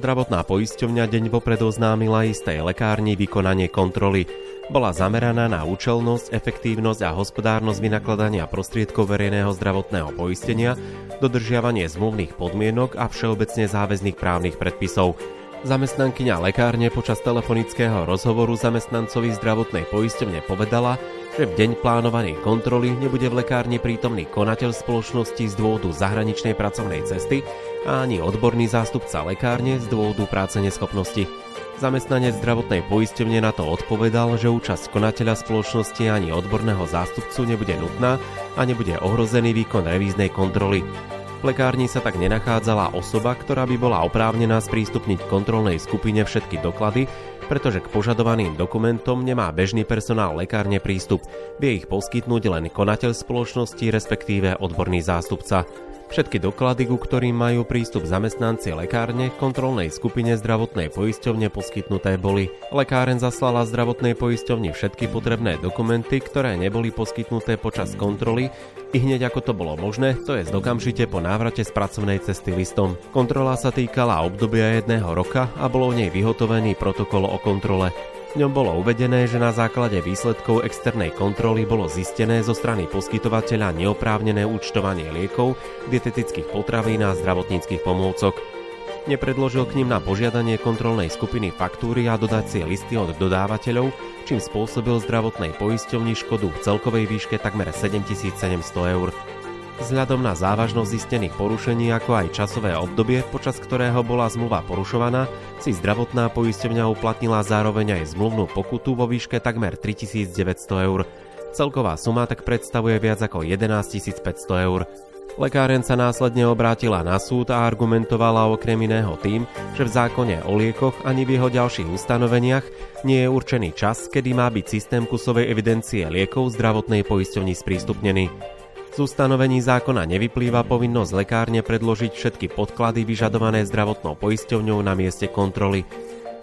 Zdravotná poisťovňa deň vopred oznámila istej lekárni vykonanie kontroly. Bola zameraná na účelnosť, efektívnosť a hospodárnosť vynakladania prostriedkov verejného zdravotného poistenia, dodržiavanie zmluvných podmienok a všeobecne záväzných právnych predpisov. Zamestnankyňa lekárne počas telefonického rozhovoru zamestnancovi zdravotnej poisťovne povedala, že v deň plánovanej kontroly nebude v lekárni prítomný konateľ spoločnosti z dôvodu zahraničnej pracovnej cesty a ani odborný zástupca lekárne z dôvodu práce neschopnosti. Zamestnanec zdravotnej poisťovne na to odpovedal, že účasť konateľa spoločnosti ani odborného zástupcu nebude nutná a nebude ohrozený výkon revíznej kontroly. V lekárni sa tak nenachádzala osoba, ktorá by bola oprávnená sprístupniť kontrolnej skupine všetky doklady, pretože k požadovaným dokumentom nemá bežný personál lekárne prístup. Vie ich poskytnúť len konateľ spoločnosti, respektíve odborný zástupca. Všetky doklady, ku ktorým majú prístup zamestnanci lekárne, kontrolnej skupine zdravotnej poisťovne poskytnuté boli. Lekáren zaslala zdravotnej poisťovni všetky potrebné dokumenty, ktoré neboli poskytnuté počas kontroly, i hneď ako to bolo možné, to je okamžite po návrate z pracovnej cesty listom. Kontrola sa týkala obdobia jedného roka a bolo v nej vyhotovený protokol o kontrole. V ňom bolo uvedené, že na základe výsledkov externej kontroly bolo zistené zo strany poskytovateľa neoprávnené účtovanie liekov, dietetických potravín a zdravotníckých pomôcok. Nepredložil k ním na požiadanie kontrolnej skupiny faktúry a dodacie listy od dodávateľov, čím spôsobil zdravotnej poisťovni škodu v celkovej výške takmer 7700 eur vzhľadom na závažnosť zistených porušení ako aj časové obdobie, počas ktorého bola zmluva porušovaná, si zdravotná poisťovňa uplatnila zároveň aj zmluvnú pokutu vo výške takmer 3900 eur. Celková suma tak predstavuje viac ako 11 500 eur. Lekáren sa následne obrátila na súd a argumentovala okrem iného tým, že v zákone o liekoch ani v jeho ďalších ustanoveniach nie je určený čas, kedy má byť systém kusovej evidencie liekov zdravotnej poisťovni sprístupnený. Z ustanovení zákona nevyplýva povinnosť lekárne predložiť všetky podklady vyžadované zdravotnou poisťovňou na mieste kontroly.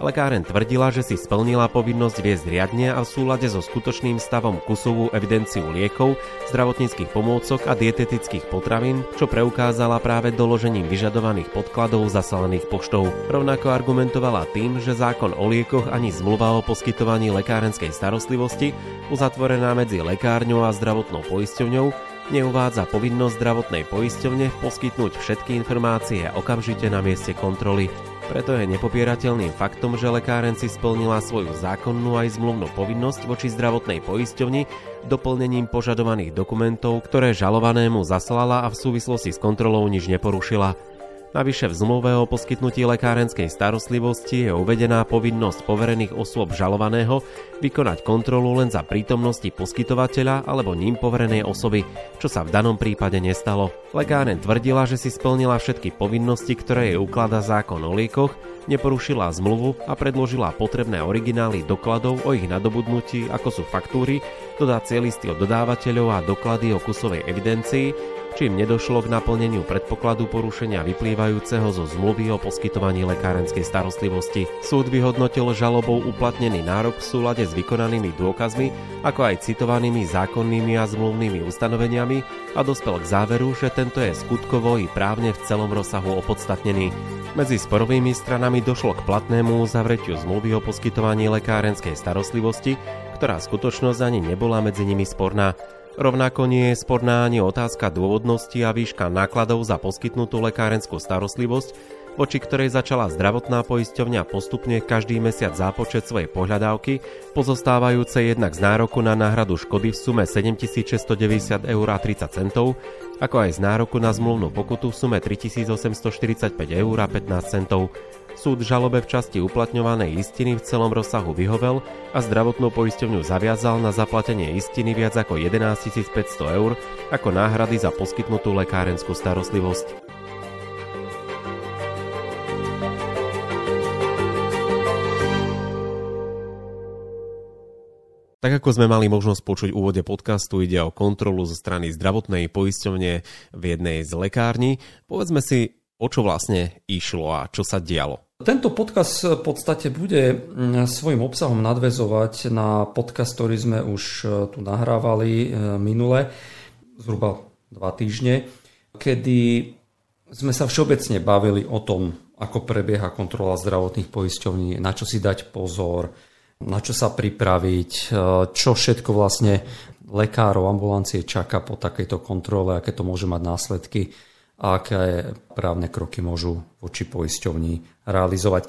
Lekáren tvrdila, že si splnila povinnosť viesť riadne a v súlade so skutočným stavom kusovú evidenciu liekov, zdravotníckých pomôcok a dietetických potravín, čo preukázala práve doložením vyžadovaných podkladov zaslaných poštou. Rovnako argumentovala tým, že zákon o liekoch ani zmluva o poskytovaní lekárenskej starostlivosti, uzatvorená medzi lekárňou a zdravotnou poisťovňou, neuvádza povinnosť zdravotnej poisťovne poskytnúť všetky informácie okamžite na mieste kontroly. Preto je nepopierateľným faktom, že lekáren si splnila svoju zákonnú aj zmluvnú povinnosť voči zdravotnej poisťovni doplnením požadovaných dokumentov, ktoré žalovanému zaslala a v súvislosti s kontrolou nič neporušila. Navyše v zmluve o poskytnutí lekárenskej starostlivosti je uvedená povinnosť poverených osôb žalovaného vykonať kontrolu len za prítomnosti poskytovateľa alebo ním poverenej osoby, čo sa v danom prípade nestalo. Lekáren tvrdila, že si splnila všetky povinnosti, ktoré jej uklada zákon o liekoch, neporušila zmluvu a predložila potrebné originály dokladov o ich nadobudnutí, ako sú faktúry, dodácie listy od dodávateľov a doklady o kusovej evidencii, čím nedošlo k naplneniu predpokladu porušenia vyplývajúceho zo zmluvy o poskytovaní lekárenskej starostlivosti. Súd vyhodnotil žalobou uplatnený nárok v súlade s vykonanými dôkazmi, ako aj citovanými zákonnými a zmluvnými ustanoveniami a dospel k záveru, že tento je skutkovo i právne v celom rozsahu opodstatnený. Medzi sporovými stranami došlo k platnému uzavretiu zmluvy o poskytovaní lekárenskej starostlivosti, ktorá skutočnosť ani nebola medzi nimi sporná. Rovnako nie je sporná ani otázka dôvodnosti a výška nákladov za poskytnutú lekárenskú starostlivosť, voči ktorej začala zdravotná poisťovňa postupne každý mesiac zápočet svojej pohľadávky, pozostávajúce jednak z nároku na náhradu škody v sume 7690 eur a 30 centov, ako aj z nároku na zmluvnú pokutu v sume 3845 eur a 15 centov. Súd žalobe v časti uplatňovanej istiny v celom rozsahu vyhovel a zdravotnú poisťovňu zaviazal na zaplatenie istiny viac ako 11 500 eur ako náhrady za poskytnutú lekárenskú starostlivosť. Tak ako sme mali možnosť počuť v úvode podcastu, ide o kontrolu zo strany zdravotnej poisťovne v jednej z lekární. Povedzme si, o čo vlastne išlo a čo sa dialo. Tento podcast v podstate bude mm, svojim obsahom nadvezovať na podcast, ktorý sme už e, tu nahrávali e, minule, zhruba dva týždne, kedy sme sa všeobecne bavili o tom, ako prebieha kontrola zdravotných poisťovní, na čo si dať pozor, na čo sa pripraviť, e, čo všetko vlastne lekárov ambulancie čaká po takejto kontrole, aké to môže mať následky a aké právne kroky môžu voči poisťovni realizovať.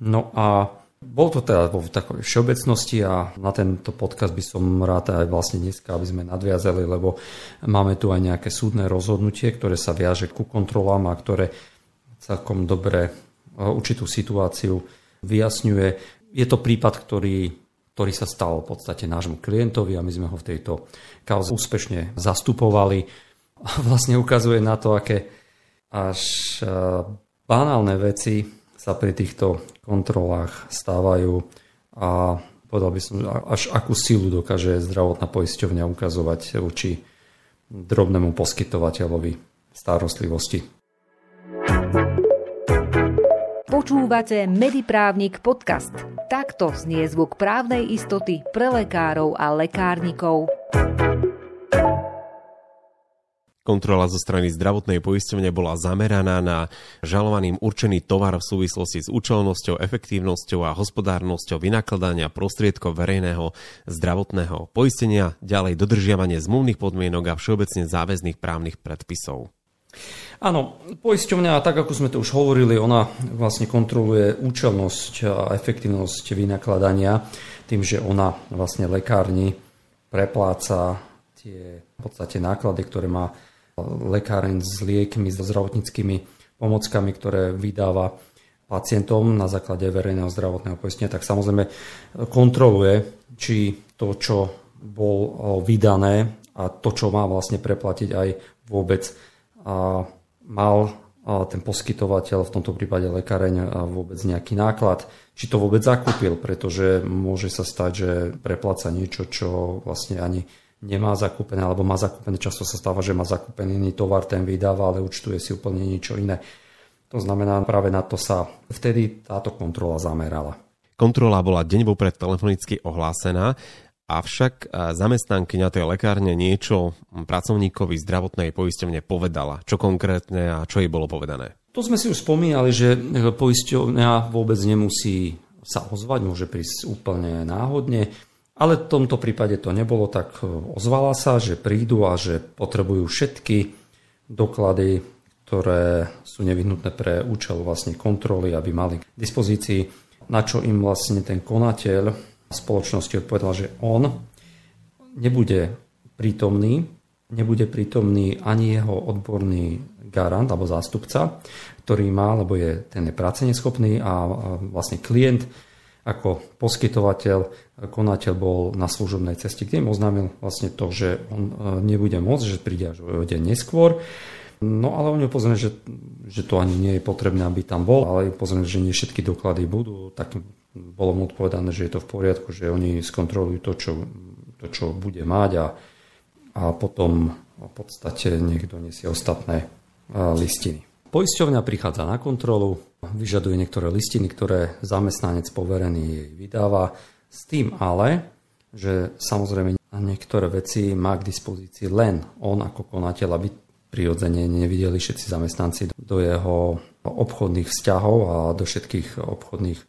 No a bol to teda vo takovej všeobecnosti a na tento podcast by som rád aj vlastne dneska, aby sme nadviazali, lebo máme tu aj nejaké súdne rozhodnutie, ktoré sa viaže ku kontrolám a ktoré celkom dobre e, určitú situáciu vyjasňuje. Je to prípad, ktorý, ktorý sa stal v podstate nášmu klientovi a my sme ho v tejto kauze úspešne zastupovali. Vlastne ukazuje na to, aké až e, banálne veci sa pri týchto kontrolách stávajú a povedal by som, až akú silu dokáže zdravotná poisťovňa ukazovať voči drobnému poskytovateľovi starostlivosti. Počúvate Mediprávnik podcast. Takto znie zvuk právnej istoty pre lekárov a lekárnikov. Kontrola zo strany zdravotnej poisťovne bola zameraná na žalovaným určený tovar v súvislosti s účelnosťou, efektívnosťou a hospodárnosťou vynakladania prostriedkov verejného zdravotného poistenia, ďalej dodržiavanie zmluvných podmienok a všeobecne záväzných právnych predpisov. Áno, poisťovňa, tak ako sme to už hovorili, ona vlastne kontroluje účelnosť a efektívnosť vynakladania tým, že ona vlastne lekárni prepláca tie v podstate náklady, ktoré má lekáreň s liekmi, so zdravotníckými pomockami, ktoré vydáva pacientom na základe verejného zdravotného poistenia, tak samozrejme kontroluje, či to, čo bolo vydané a to, čo má vlastne preplatiť aj vôbec a mal ten poskytovateľ, v tomto prípade lekáreň, vôbec nejaký náklad, či to vôbec zakúpil, pretože môže sa stať, že prepláca niečo, čo vlastne ani nemá zakúpené, alebo má zakúpené, často sa stáva, že má zakúpený iný tovar, ten vydáva, ale účtuje si úplne niečo iné. To znamená, práve na to sa vtedy táto kontrola zamerala. Kontrola bola deň vopred telefonicky ohlásená, avšak zamestnankyňa tej lekárne niečo pracovníkovi zdravotnej poisťovne povedala. Čo konkrétne a čo jej bolo povedané? To sme si už spomínali, že poisťovňa vôbec nemusí sa ozvať, môže prísť úplne náhodne. Ale v tomto prípade to nebolo, tak. Ozvala sa, že prídu a že potrebujú všetky doklady, ktoré sú nevyhnutné pre účel vlastne kontroly, aby mali k dispozícii, na čo im vlastne ten konateľ spoločnosti odpovedal, že on nebude prítomný, nebude prítomný ani jeho odborný garant alebo zástupca, ktorý má, lebo je, ten je práce neschopný a vlastne klient ako poskytovateľ, konateľ bol na služobnej ceste, kde im oznámil vlastne to, že on e, nebude môcť, že príde až o deň neskôr. No ale oni upozorili, že, že to ani nie je potrebné, aby tam bol, ale upozorili, že nie všetky doklady budú, tak bolo mu odpovedané, že je to v poriadku, že oni skontrolujú to, čo, to, čo bude mať a, a potom v podstate niekto nesie ostatné e, listiny. Poisťovňa prichádza na kontrolu, vyžaduje niektoré listiny, ktoré zamestnanec poverený jej vydáva, s tým ale, že samozrejme niektoré veci má k dispozícii len on ako konateľ, aby prirodzene nevideli všetci zamestnanci do jeho obchodných vzťahov a do všetkých obchodných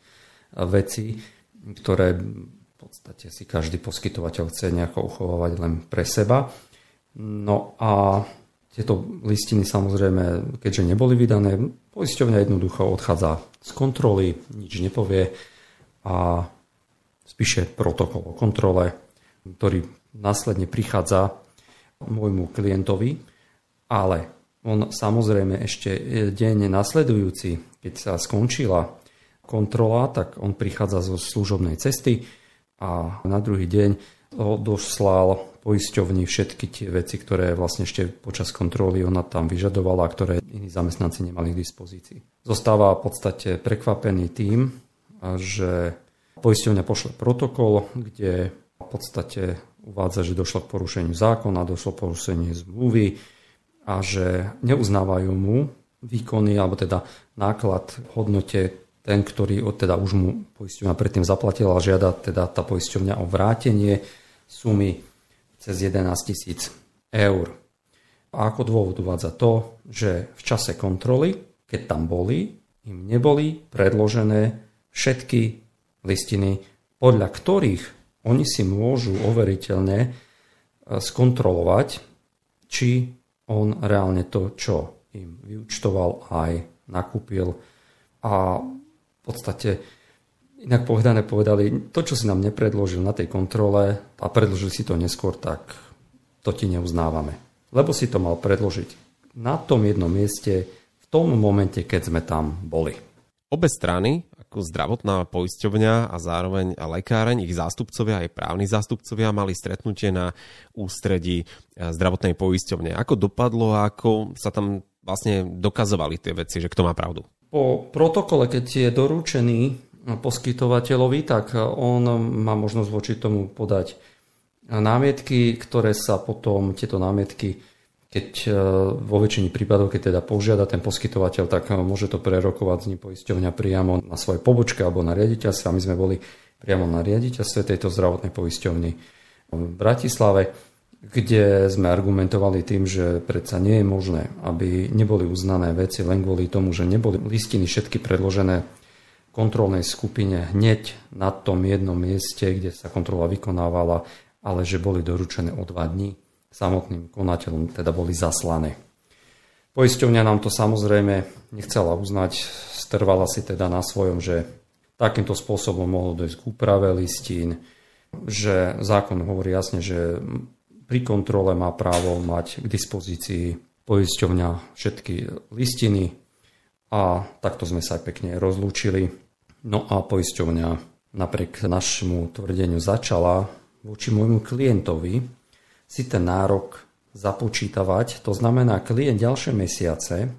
vecí, ktoré v podstate si každý poskytovateľ chce nejako uchovávať len pre seba. No a tieto listiny samozrejme, keďže neboli vydané, poisťovňa jednoducho odchádza z kontroly, nič nepovie a spíše protokol o kontrole, ktorý následne prichádza môjmu klientovi, ale on samozrejme ešte deň nasledujúci, keď sa skončila kontrola, tak on prichádza zo služobnej cesty a na druhý deň doslal poisťovni všetky tie veci, ktoré vlastne ešte počas kontroly ona tam vyžadovala, ktoré iní zamestnanci nemali k dispozícii. Zostáva v podstate prekvapený tým, že poisťovňa pošle protokol, kde v podstate uvádza, že došlo k porušeniu zákona, došlo k porušeniu zmluvy a že neuznávajú mu výkony, alebo teda náklad v hodnote ten, ktorý teda už mu poisťovňa predtým zaplatila žiada teda tá poisťovňa o vrátenie sumy cez 11 tisíc eur. A ako dôvod uvádza to, že v čase kontroly, keď tam boli, im neboli predložené všetky listiny, podľa ktorých oni si môžu overiteľne e, skontrolovať, či on reálne to, čo im vyučtoval, aj nakúpil. A podstate, inak povedané, povedali, to, čo si nám nepredložil na tej kontrole a predložil si to neskôr, tak to ti neuznávame. Lebo si to mal predložiť na tom jednom mieste, v tom momente, keď sme tam boli. Obe strany, ako zdravotná poisťovňa a zároveň lekáreň, ich zástupcovia aj právni zástupcovia mali stretnutie na ústredí e, zdravotnej poisťovne. Ako dopadlo a ako sa tam vlastne dokazovali tie veci, že kto má pravdu? Po protokole, keď je doručený poskytovateľovi, tak on má možnosť voči tomu podať námietky, ktoré sa potom, tieto námietky keď e, vo väčšine prípadov, keď teda požiada ten poskytovateľ, tak e, môže to prerokovať ním poisťovňa priamo na svojej pobočke alebo na riaditeľstve. My sme boli priamo na riaditeľstve tejto zdravotnej poisťovny v Bratislave, kde sme argumentovali tým, že predsa nie je možné, aby neboli uznané veci len kvôli tomu, že neboli listiny všetky predložené kontrolnej skupine hneď na tom jednom mieste, kde sa kontrola vykonávala, ale že boli doručené o dva dní samotným konateľom teda boli zaslané. Poisťovňa nám to samozrejme nechcela uznať, strvala si teda na svojom, že takýmto spôsobom mohlo dojsť k úprave listín, že zákon hovorí jasne, že pri kontrole má právo mať k dispozícii poisťovňa všetky listiny a takto sme sa aj pekne rozlúčili. No a poisťovňa napriek našemu tvrdeniu začala voči môjmu klientovi si ten nárok započítavať. To znamená, klient ďalšie mesiace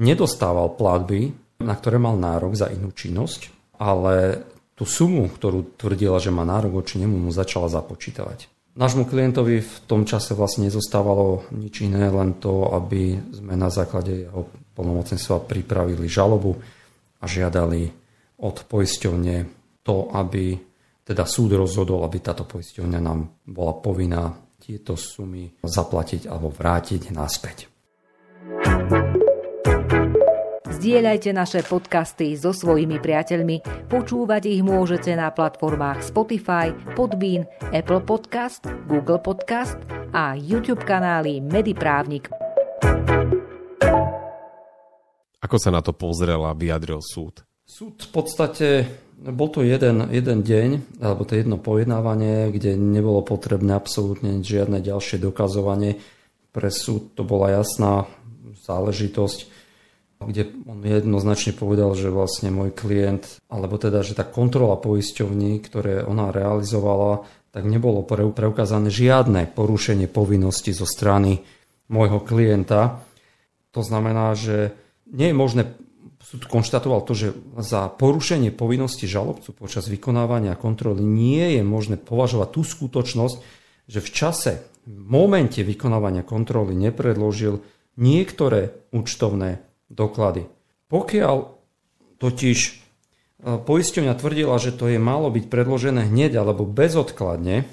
nedostával platby, na ktoré mal nárok za inú činnosť, ale tú sumu, ktorú tvrdila, že má nárok voči nemu, mu začala započítavať. Nášmu klientovi v tom čase vlastne nezostávalo nič iné, len to, aby sme na základe jeho plnomocenstva pripravili žalobu a žiadali od poisťovne to, aby teda súd rozhodol, aby táto poisťovňa nám bola povinná tieto sumy zaplatiť alebo vrátiť naspäť. Zdieľajte naše podcasty so svojimi priateľmi. Počúvať ich môžete na platformách Spotify, Podbean, Apple Podcast, Google Podcast a YouTube kanály Mediprávnik. Ako sa na to pozrel a vyjadril súd? Súd v podstate bol to jeden, jeden deň, alebo to jedno pojednávanie, kde nebolo potrebné absolútne žiadne ďalšie dokazovanie. Pre súd to bola jasná záležitosť, kde on jednoznačne povedal, že vlastne môj klient, alebo teda, že tá kontrola poisťovní, ktoré ona realizovala, tak nebolo preukázané žiadne porušenie povinnosti zo strany môjho klienta. To znamená, že nie je možné súd konštatoval to, že za porušenie povinnosti žalobcu počas vykonávania kontroly nie je možné považovať tú skutočnosť, že v čase, v momente vykonávania kontroly nepredložil niektoré účtovné doklady. Pokiaľ totiž e, poisťovňa tvrdila, že to je malo byť predložené hneď alebo bezodkladne,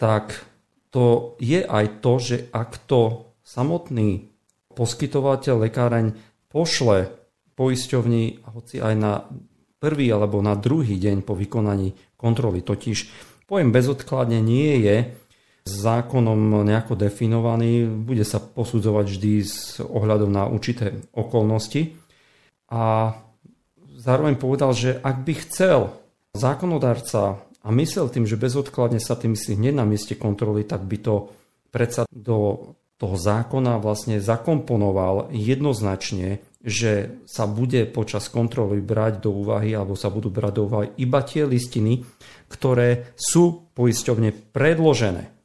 tak to je aj to, že ak to samotný poskytovateľ lekáreň pošle poisťovni, hoci aj na prvý alebo na druhý deň po vykonaní kontroly. Totiž pojem bezodkladne nie je zákonom nejako definovaný, bude sa posudzovať vždy s ohľadom na určité okolnosti. A zároveň povedal, že ak by chcel zákonodárca a myslel tým, že bezodkladne sa tým myslí hneď na mieste kontroly, tak by to predsa do toho zákona vlastne zakomponoval jednoznačne že sa bude počas kontroly brať do úvahy alebo sa budú brať do úvahy iba tie listiny, ktoré sú poisťovne predložené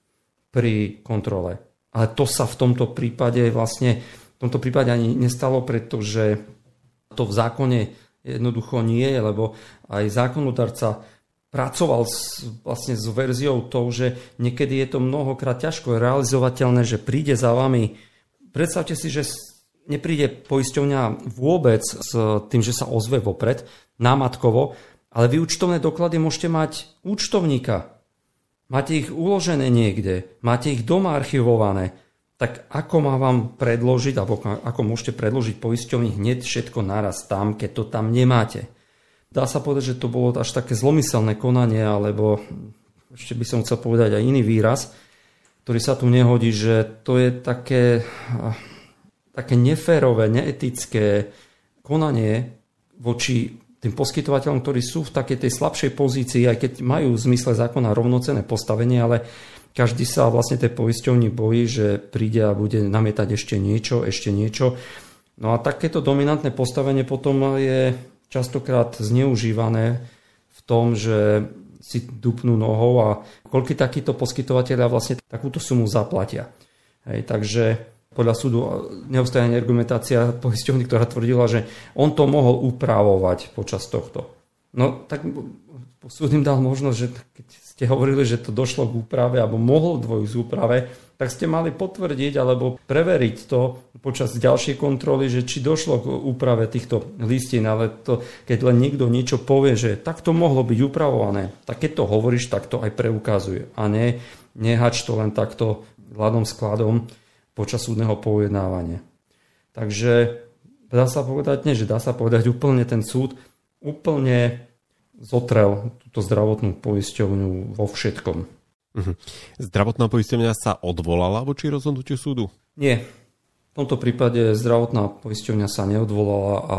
pri kontrole. Ale to sa v tomto prípade vlastne v tomto prípade ani nestalo, pretože to v zákone jednoducho nie je, lebo aj zákonodarca pracoval s, vlastne s verziou tou, že niekedy je to mnohokrát ťažko realizovateľné, že príde za vami. Predstavte si, že nepríde poisťovňa vôbec s tým, že sa ozve vopred, námatkovo, ale vy účtovné doklady môžete mať účtovníka. Máte ich uložené niekde, máte ich doma archivované. tak ako má vám predložiť, alebo ako môžete predložiť poisťovni hneď všetko naraz tam, keď to tam nemáte. Dá sa povedať, že to bolo až také zlomyselné konanie, alebo ešte by som chcel povedať aj iný výraz, ktorý sa tu nehodí, že to je také, také neférové, neetické konanie voči tým poskytovateľom, ktorí sú v takej tej slabšej pozícii, aj keď majú v zmysle zákona rovnocené postavenie, ale každý sa vlastne tej poisťovni bojí, že príde a bude namietať ešte niečo, ešte niečo. No a takéto dominantné postavenie potom je častokrát zneužívané v tom, že si dupnú nohou a koľky takíto poskytovateľia vlastne takúto sumu zaplatia. Hej, takže podľa súdu neustále argumentácia poisťovny, ktorá tvrdila, že on to mohol upravovať počas tohto. No tak súd im dal možnosť, že keď ste hovorili, že to došlo k úprave alebo mohlo dvojsť k úprave, tak ste mali potvrdiť alebo preveriť to počas ďalšej kontroly, že či došlo k úprave týchto listín, ale to, keď len niekto niečo povie, že tak to mohlo byť upravované, tak keď to hovoríš, tak to aj preukazuje. A ne, nehač to len takto hľadom skladom počas súdneho pojednávania. Takže dá sa povedať, nie, že dá sa povedať úplne ten súd úplne zotrel túto zdravotnú poisťovňu vo všetkom. Mhm. Zdravotná poisťovňa sa odvolala voči rozhodnutiu súdu? Nie. V tomto prípade zdravotná poisťovňa sa neodvolala a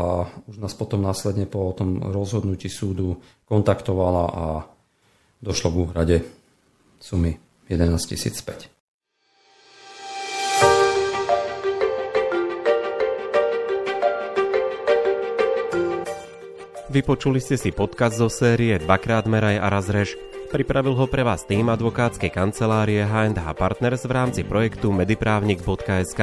už nás potom následne po tom rozhodnutí súdu kontaktovala a došlo k úhrade sumy 11 005. Vypočuli ste si podcast zo série Dvakrát meraj a razrež. Pripravil ho pre vás tým advokátskej kancelárie H&H Partners v rámci projektu mediprávnik.sk.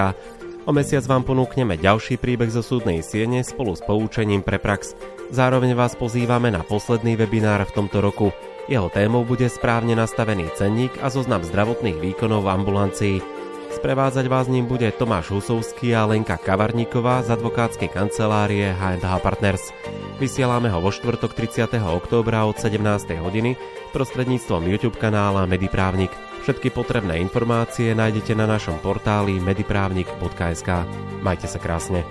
O mesiac vám ponúkneme ďalší príbeh zo súdnej siene spolu s poučením pre prax. Zároveň vás pozývame na posledný webinár v tomto roku. Jeho témou bude správne nastavený cenník a zoznam zdravotných výkonov v ambulancii. Sprevádzať vás ním bude Tomáš Husovský a Lenka Kavarníková z advokátskej kancelárie H&H Partners. Vysielame ho vo štvrtok 30. októbra od 17. hodiny prostredníctvom YouTube kanála Mediprávnik. Všetky potrebné informácie nájdete na našom portáli mediprávnik.sk. Majte sa krásne.